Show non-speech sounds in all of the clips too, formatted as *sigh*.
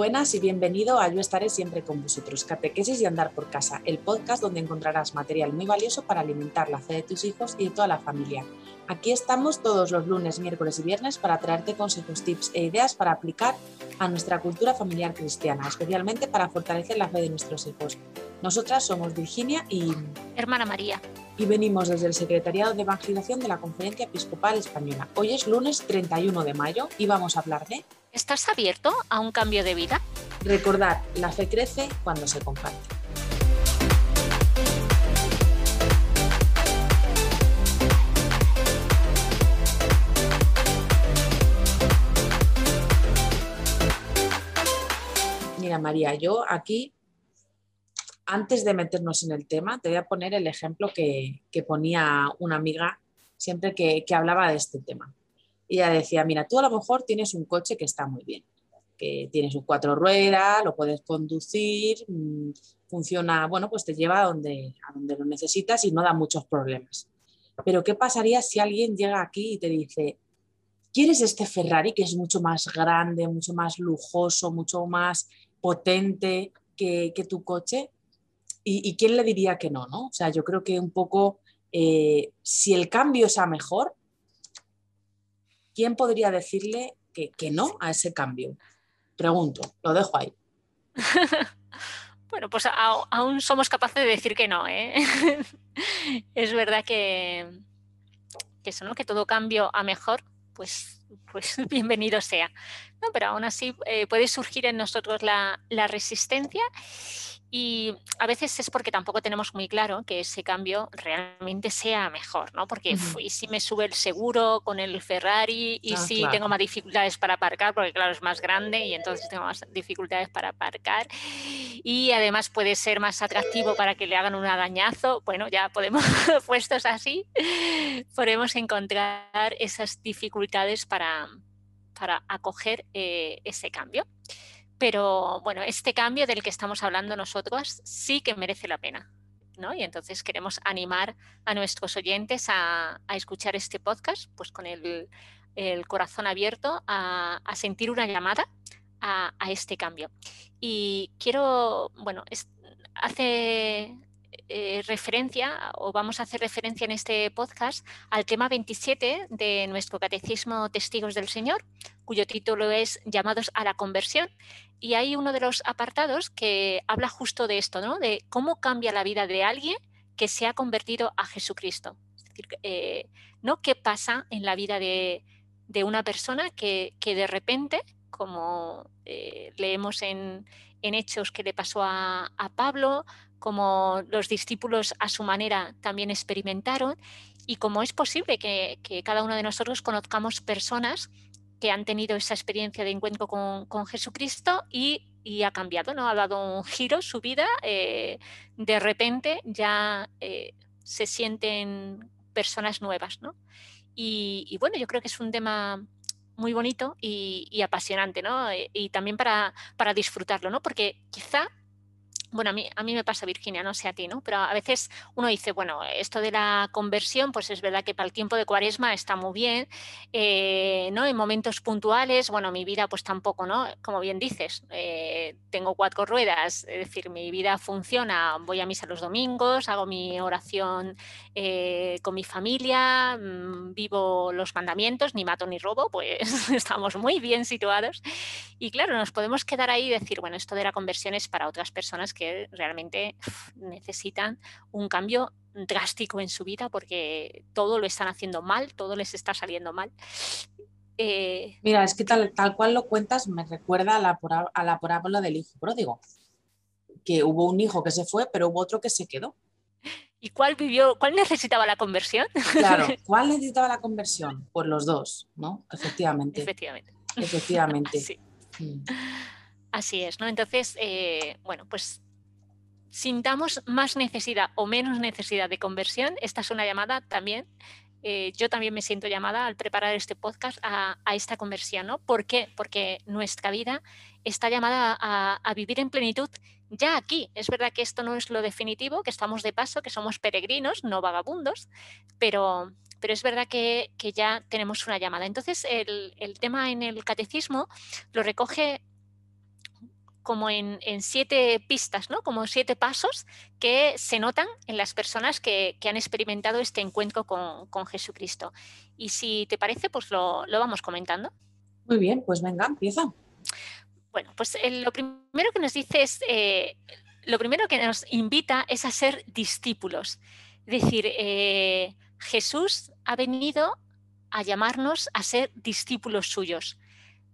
buenas y bienvenido a Yo estaré siempre con vosotros, Catequesis y Andar por Casa, el podcast donde encontrarás material muy valioso para alimentar la fe de tus hijos y de toda la familia. Aquí estamos todos los lunes, miércoles y viernes para traerte consejos, tips e ideas para aplicar a nuestra cultura familiar cristiana, especialmente para fortalecer la fe de nuestros hijos. Nosotras somos Virginia y... Hermana María. Y venimos desde el Secretariado de Evangelización de la Conferencia Episcopal Española. Hoy es lunes 31 de mayo y vamos a hablar de... ¿Estás abierto a un cambio de vida? Recordar, la fe crece cuando se comparte. Mira, María, yo aquí, antes de meternos en el tema, te voy a poner el ejemplo que, ponía una amiga siempre que hablaba de este tema. Y ella decía, mira, tú a lo mejor tienes un coche que está muy bien, que tienes un cuatro ruedas, lo puedes conducir, mm, funciona, bueno, pues te lleva a donde, a donde lo necesitas y no da muchos problemas. Pero ¿qué pasaría si alguien llega aquí y te dice, ¿quieres este Ferrari que es mucho más grande, mucho más lujoso, mucho más potente que, tu coche? ¿Y, quién le diría que no? ¿no? O sea, yo creo que un poco, eh, si el cambio es a mejor, ¿quién podría decirle que, no a ese cambio? Pregunto, lo dejo ahí. *laughs* bueno, pues aún somos capaces de decir que no. ¿eh? *laughs* es verdad que, eso, ¿no? que todo cambio a mejor, pues, pues *laughs* bienvenido sea. pero aún así eh, puede surgir en nosotros la, la resistencia y a veces es porque tampoco tenemos muy claro que ese cambio realmente sea mejor, ¿no? Porque y si me sube el seguro con el Ferrari y ah, si tengo más dificultades para aparcar, porque claro, es más grande y entonces tengo más dificultades para aparcar. Y además puede ser más atractivo para que le hagan un dañazo. Bueno, ya podemos, *laughs* puestos así, podemos encontrar esas dificultades para, para acoger eh, ese cambio. Pero bueno, este cambio del que estamos hablando nosotros sí que merece la pena. ¿no? Y entonces queremos animar a nuestros oyentes a, escuchar este podcast pues con el, corazón abierto a, sentir una llamada a, este cambio. Y quiero, bueno, hace eh, referencia o vamos a hacer referencia en este podcast al tema 27 de nuestro Catecismo Testigos del Señor, cuyo título es Llamados a la conversión y hay uno de los apartados que habla justo de esto, ¿no? De cómo cambia la vida de alguien que se ha convertido a Jesucristo. Es decir, eh, ¿no? ¿Qué pasa en la vida de, una persona que, de repente, como eh, leemos en, Hechos que le pasó a, Pablo, como los discípulos a su manera también experimentaron, y cómo es posible que, cada uno de nosotros conozcamos personas que han tenido esa experiencia de encuentro con, Jesucristo y, ha cambiado, ¿no? Ha dado un giro su vida, eh, de repente ya eh, se sienten personas nuevas, ¿no? Y, bueno, yo creo que es un tema muy bonito y, apasionante, ¿no? Eh, y, también para, para disfrutarlo, ¿no? Porque quizá bueno, a mí, a mí me pasa, Virginia, no sé a ti, ¿no? Pero a veces uno dice, bueno, esto de la conversión, pues es verdad que para el tiempo de cuaresma está muy bien, eh, ¿no? En momentos puntuales, bueno, mi vida pues tampoco, ¿no? Como bien dices, eh, tengo cuatro ruedas, es decir, mi vida funciona, voy a misa los domingos, hago mi oración eh, con mi familia, mm, vivo los mandamientos, ni mato ni robo, pues *laughs* estamos muy bien situados. Y claro, nos podemos quedar ahí y decir, bueno, esto de la conversión es para otras personas que realmente necesitan un cambio drástico en su vida porque todo lo están haciendo mal, todo les está saliendo mal. Eh, Mira, es que tal, tal, cual lo cuentas me recuerda a la, a la parábola del hijo pródigo, que hubo un hijo que se fue, pero hubo otro que se quedó. ¿Y cuál vivió, cuál necesitaba la conversión? Claro, *laughs* ¿cuál necesitaba la conversión? Pues los dos, ¿no? Efectivamente. Efectivamente. Efectivamente. *laughs* Mm. Así es, ¿no? Entonces, eh, bueno, pues sintamos más necesidad o menos necesidad de conversión, esta es una llamada también. Eh, yo también me siento llamada al preparar este podcast a, esta conversión, ¿no? ¿Por qué? Porque nuestra vida está llamada a, vivir en plenitud ya aquí. Es verdad que esto no es lo definitivo, que estamos de paso, que somos peregrinos, no vagabundos, pero, pero es verdad que, ya tenemos una llamada. Entonces, el, el, tema en el catecismo lo recoge como en, siete pistas, ¿no? como siete pasos que se notan en las personas que, han experimentado este encuentro con, Jesucristo. Y si te parece, pues lo, vamos comentando. Muy bien, pues venga, empieza. Bueno, pues lo primero que nos dice es, eh, lo primero que nos invita es a ser discípulos. Es decir, eh, Jesús ha venido a llamarnos a ser discípulos suyos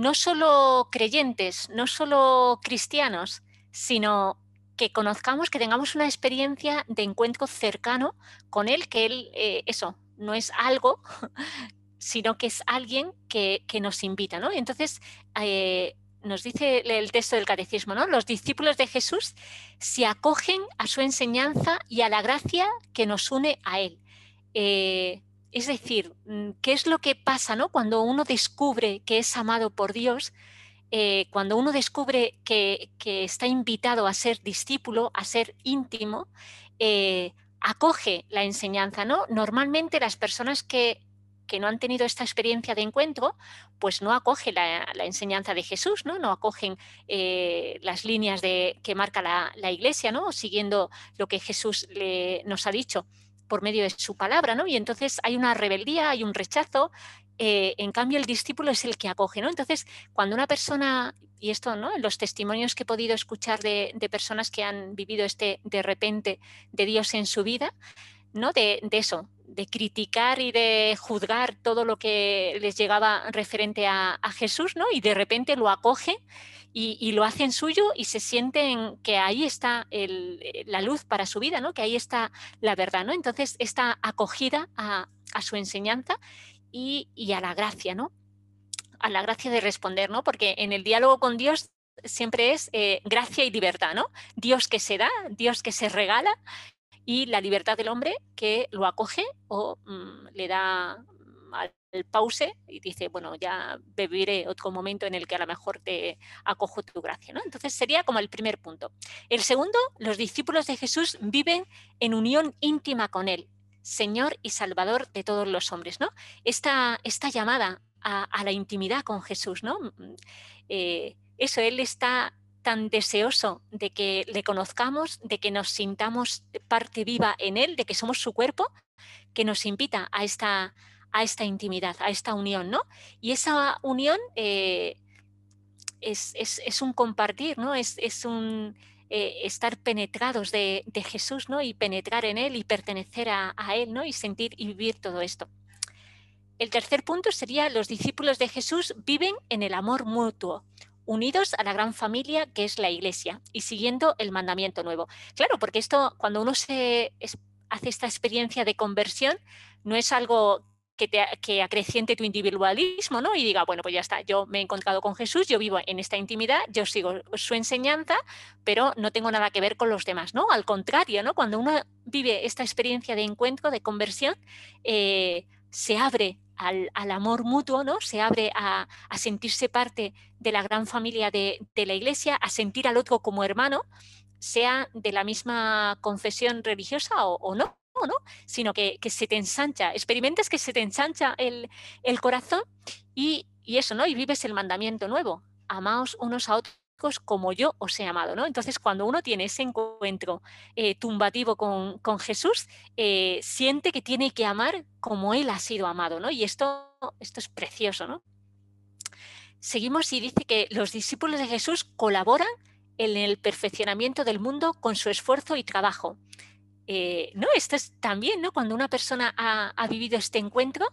no solo creyentes, no solo cristianos, sino que conozcamos, que tengamos una experiencia de encuentro cercano con Él, que Él, eh, eso, no es algo, *laughs* sino que es alguien que, nos invita, ¿no? Entonces, eh, nos dice el texto del catecismo, ¿no? Los discípulos de Jesús se acogen a su enseñanza y a la gracia que nos une a Él. Eh, es decir, mm, ¿qué es lo que pasa ¿no? cuando uno descubre que es amado por Dios? Eh, cuando uno descubre que, está invitado a ser discípulo, a ser íntimo, eh, acoge la enseñanza. ¿no? Normalmente las personas que, no han tenido esta experiencia de encuentro, pues no acogen la, enseñanza de Jesús, no, no acogen eh, las líneas de, que marca la, la, Iglesia, ¿no? siguiendo lo que Jesús le, nos ha dicho por medio de su palabra, ¿no? Y entonces hay una rebeldía, hay un rechazo. Eh, en cambio, el discípulo es el que acoge, ¿no? Entonces, cuando una persona, y esto, ¿no? Los testimonios que he podido escuchar de, personas que han vivido este de repente de Dios en su vida, ¿no? De, eso, de criticar y de juzgar todo lo que les llegaba referente a, a Jesús, ¿no? Y de repente lo acoge y, lo hacen suyo y se sienten que ahí está eh, la luz para su vida, ¿no? que ahí está la verdad. ¿no? Entonces, esta acogida a, su enseñanza y, a la gracia, ¿no? a la gracia de responder, ¿no? porque en el diálogo con Dios siempre es eh, gracia y libertad, ¿no? Dios que se da, Dios que se regala y la libertad del hombre que lo acoge o mm, le da al el pause y dice, bueno, ya viviré otro momento en el que a lo mejor te acojo tu gracia. ¿no? Entonces sería como el primer punto. El segundo, los discípulos de Jesús viven en unión íntima con Él, Señor y Salvador de todos los hombres. ¿no? Esta, esta llamada a, la intimidad con Jesús, ¿no? Eh, eso, Él está tan deseoso de que le conozcamos, de que nos sintamos parte viva en Él, de que somos su cuerpo, que nos invita a esta, a esta intimidad, a esta unión, ¿no? Y esa unión eh, es, un compartir, ¿no? Es, un eh, estar penetrados de, Jesús, ¿no? Y penetrar en Él y pertenecer a, Él, ¿no? Y sentir y vivir todo esto. El tercer punto sería los discípulos de Jesús viven en el amor mutuo, unidos a la gran familia que es la iglesia y siguiendo el mandamiento nuevo. Claro, porque esto, cuando uno se hace esta experiencia de conversión, no es algo que, acreciente tu individualismo, ¿no? Y diga, bueno, pues ya está, yo me he encontrado con Jesús, yo vivo en esta intimidad, yo sigo su enseñanza, pero no tengo nada que ver con los demás, ¿no? Al contrario, ¿no? Cuando uno vive esta experiencia de encuentro, de conversión, eh, se abre al, amor mutuo, ¿no? Se abre a, sentirse parte de la gran familia de, la iglesia, a sentir al otro como hermano, sea de la misma confesión religiosa o no ¿no? sino que, se te ensancha, experimentes que se te ensancha el, corazón y, eso, ¿no? Y vives el mandamiento nuevo, amaos unos a otros como yo os he amado, ¿no? Entonces, cuando uno tiene ese encuentro eh, tumbativo con, Jesús, eh, siente que tiene que amar como Él ha sido amado, ¿no? Y esto, esto es precioso, ¿no? Seguimos y dice que los discípulos de Jesús colaboran en el perfeccionamiento del mundo con su esfuerzo y trabajo. Eh, no, esto es también, ¿no? Cuando una persona ha, vivido este encuentro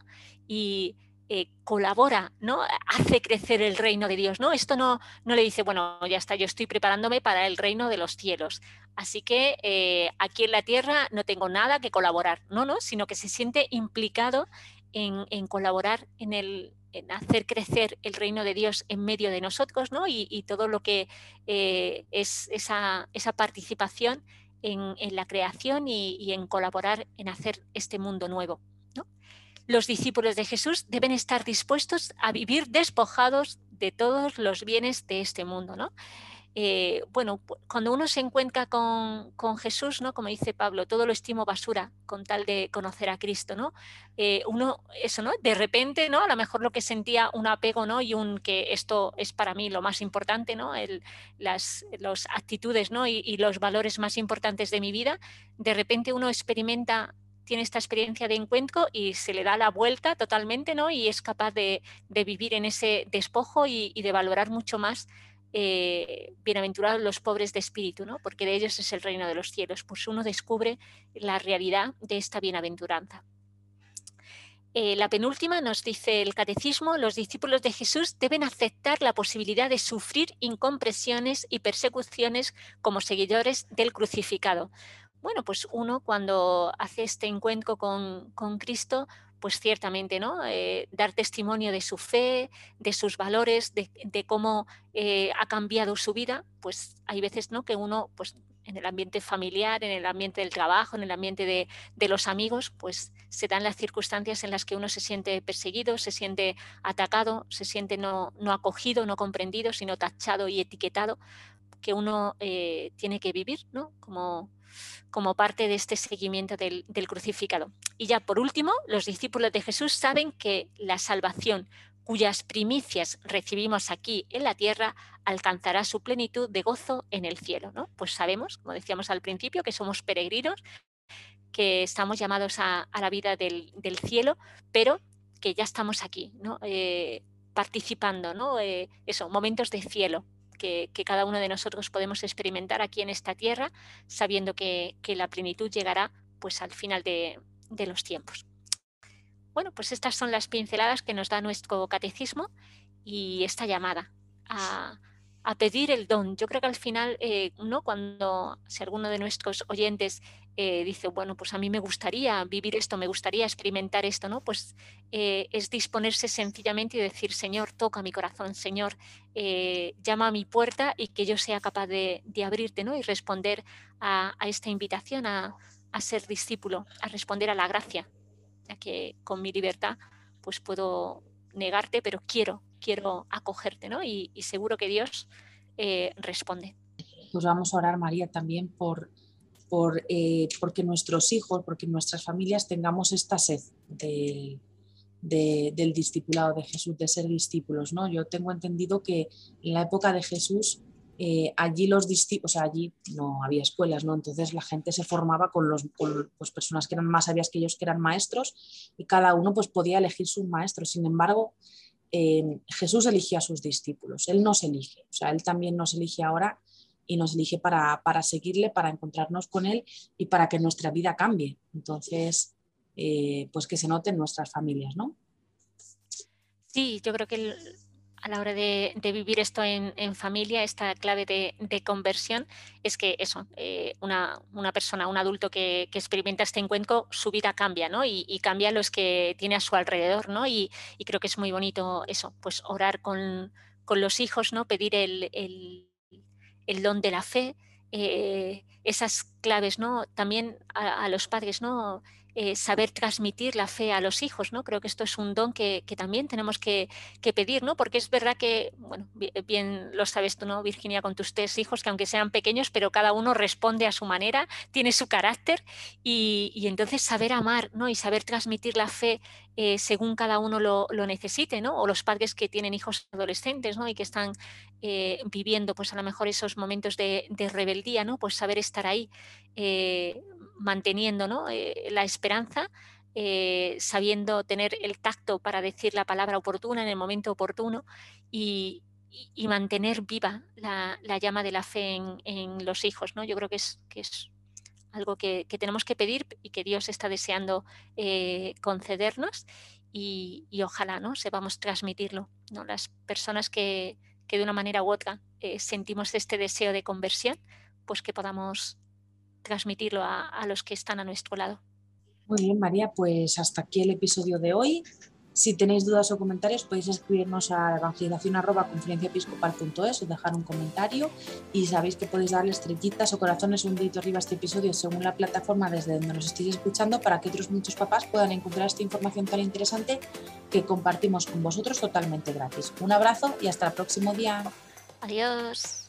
y eh, colabora, ¿no? Hace crecer el reino de Dios, ¿no? Esto no, no le dice, bueno, ya está, yo estoy preparándome para el reino de los cielos. Así que eh, aquí en la tierra no tengo nada que colaborar, no, no, sino que se siente implicado en, colaborar en el, en hacer crecer el reino de Dios en medio de nosotros, ¿no? Y, todo lo que es esa, esa participación en, la creación y, en colaborar en hacer este mundo nuevo. Los discípulos de Jesús deben estar dispuestos a vivir despojados de todos los bienes de este mundo. ¿no? eh, bueno, cuando uno se encuentra con, Jesús, ¿no? Como dice Pablo, todo lo estimo basura con tal de conocer a Cristo, ¿no? Eh, uno, eso, ¿no? De repente, ¿no? A lo mejor lo que sentía un apego, ¿no? Y un que esto es para mí lo más importante, ¿no? las actitudes, ¿no? Y, los valores más importantes de mi vida, de repente uno experimenta tiene esta experiencia de encuentro y se le da la vuelta totalmente, ¿no? Y es capaz de, vivir en ese despojo y, de valorar mucho más eh, bienaventurados los pobres de espíritu, ¿no? porque de ellos es el reino de los cielos, pues uno descubre la realidad de esta bienaventuranza. Eh, la penúltima nos dice el catecismo, los discípulos de Jesús deben aceptar la posibilidad de sufrir incompresiones y persecuciones como seguidores del crucificado. Bueno, pues uno cuando hace este encuentro con, con Cristo, pues ciertamente, ¿no? Eh, dar testimonio de su fe, de sus valores, de, cómo eh, ha cambiado su vida, pues hay veces, ¿no? Que uno, pues en el ambiente familiar, en el ambiente del trabajo, en el ambiente de, los amigos, pues se dan las circunstancias en las que uno se siente perseguido, se siente atacado, se siente no, no acogido, no comprendido, sino tachado y etiquetado, que uno eh, tiene que vivir, ¿no? Como, como parte de este seguimiento del, crucificado. Y ya por último, los discípulos de Jesús saben que la salvación cuyas primicias recibimos aquí en la tierra alcanzará su plenitud de gozo en el cielo. ¿no? Pues sabemos, como decíamos al principio, que somos peregrinos, que estamos llamados a, la vida del, cielo, pero que ya estamos aquí, ¿no? Eh, participando, ¿no? Eh, eso, momentos de cielo, que, cada uno de nosotros podemos experimentar aquí en esta tierra, sabiendo que, la plenitud llegará pues al final de, los tiempos. Bueno, pues estas son las pinceladas que nos da nuestro catecismo y esta llamada a, pedir el don. Yo creo que al final, eh, ¿no? cuando si alguno de nuestros oyentes eh, dice, bueno, pues a mí me gustaría vivir esto, me gustaría experimentar esto, ¿no? Pues eh, es disponerse sencillamente y decir, Señor, toca mi corazón, Señor, llama a mi puerta y que yo sea capaz de, abrirte, ¿no? Y responder a, esta invitación a, ser discípulo, a responder a la gracia, ya que con mi libertad pues puedo negarte, pero quiero, quiero acogerte, ¿no? Y, y seguro que Dios responde. Pues vamos a orar, María, también por por, eh, porque nuestros hijos, porque nuestras familias tengamos esta sed del discipulado de Jesús, de ser discípulos. ¿no? Yo tengo entendido que en la época de Jesús, eh, allí los discípulos, o sea, allí no había escuelas, ¿no? entonces la gente se formaba con, los, pues, personas que eran más sabias que ellos, que eran maestros, y cada uno pues, podía elegir sus maestros. Sin embargo, eh, Jesús eligió a sus discípulos, Él nos elige, o sea, Él también nos elige ahora y nos elige para, seguirle, para encontrarnos con él y para que nuestra vida cambie. Entonces, eh, pues que se note en nuestras familias, ¿no? Sí, yo creo que a la hora de, vivir esto en, familia, esta clave de, conversión es que eso, eh, una, persona, un adulto que, experimenta este encuentro, su vida cambia, ¿no? Y, cambia los que tiene a su alrededor, ¿no? Y, creo que es muy bonito eso, pues orar con, los hijos, ¿no? Pedir el el don de la fe, eh, esas claves, ¿no? También a, a, los padres, ¿no? Eh, saber transmitir la fe a los hijos, ¿no? Creo que esto es un don que, también tenemos que, pedir, ¿no? Porque es verdad que, bueno, bien lo sabes tú, ¿no, Virginia, con tus tres hijos, que aunque sean pequeños, pero cada uno responde a su manera, tiene su carácter y, entonces saber amar, ¿no? Y saber transmitir la fe eh, según cada uno lo, necesite, ¿no? O los padres que tienen hijos adolescentes, ¿no? Y que están eh, viviendo, pues a lo mejor esos momentos de, de rebeldía, ¿no? Pues saber estar ahí manteniendo eh, la esperanza, eh, sabiendo tener el tacto para decir la palabra oportuna en el momento oportuno y, mantener viva la, llama de la fe en, los hijos. ¿no? Yo creo que es, que algo que, tenemos que pedir y que Dios está deseando eh, concedernos y, ojalá ¿no? sepamos transmitirlo. Las personas que, de una manera u otra sentimos este deseo de conversión, pues que podamos transmitirlo a, los que están a nuestro lado. Muy bien, María, pues hasta aquí el episodio de hoy. Si tenéis dudas o comentarios podéis escribirnos a evangelización.conferenciaepiscopal.es o dejar un comentario y sabéis que podéis darle estrellitas o corazones un dedito arriba a este episodio según la plataforma desde donde nos estéis escuchando para que otros muchos papás puedan encontrar esta información tan interesante que compartimos con vosotros totalmente gratis. Un abrazo y hasta el próximo día. Adiós.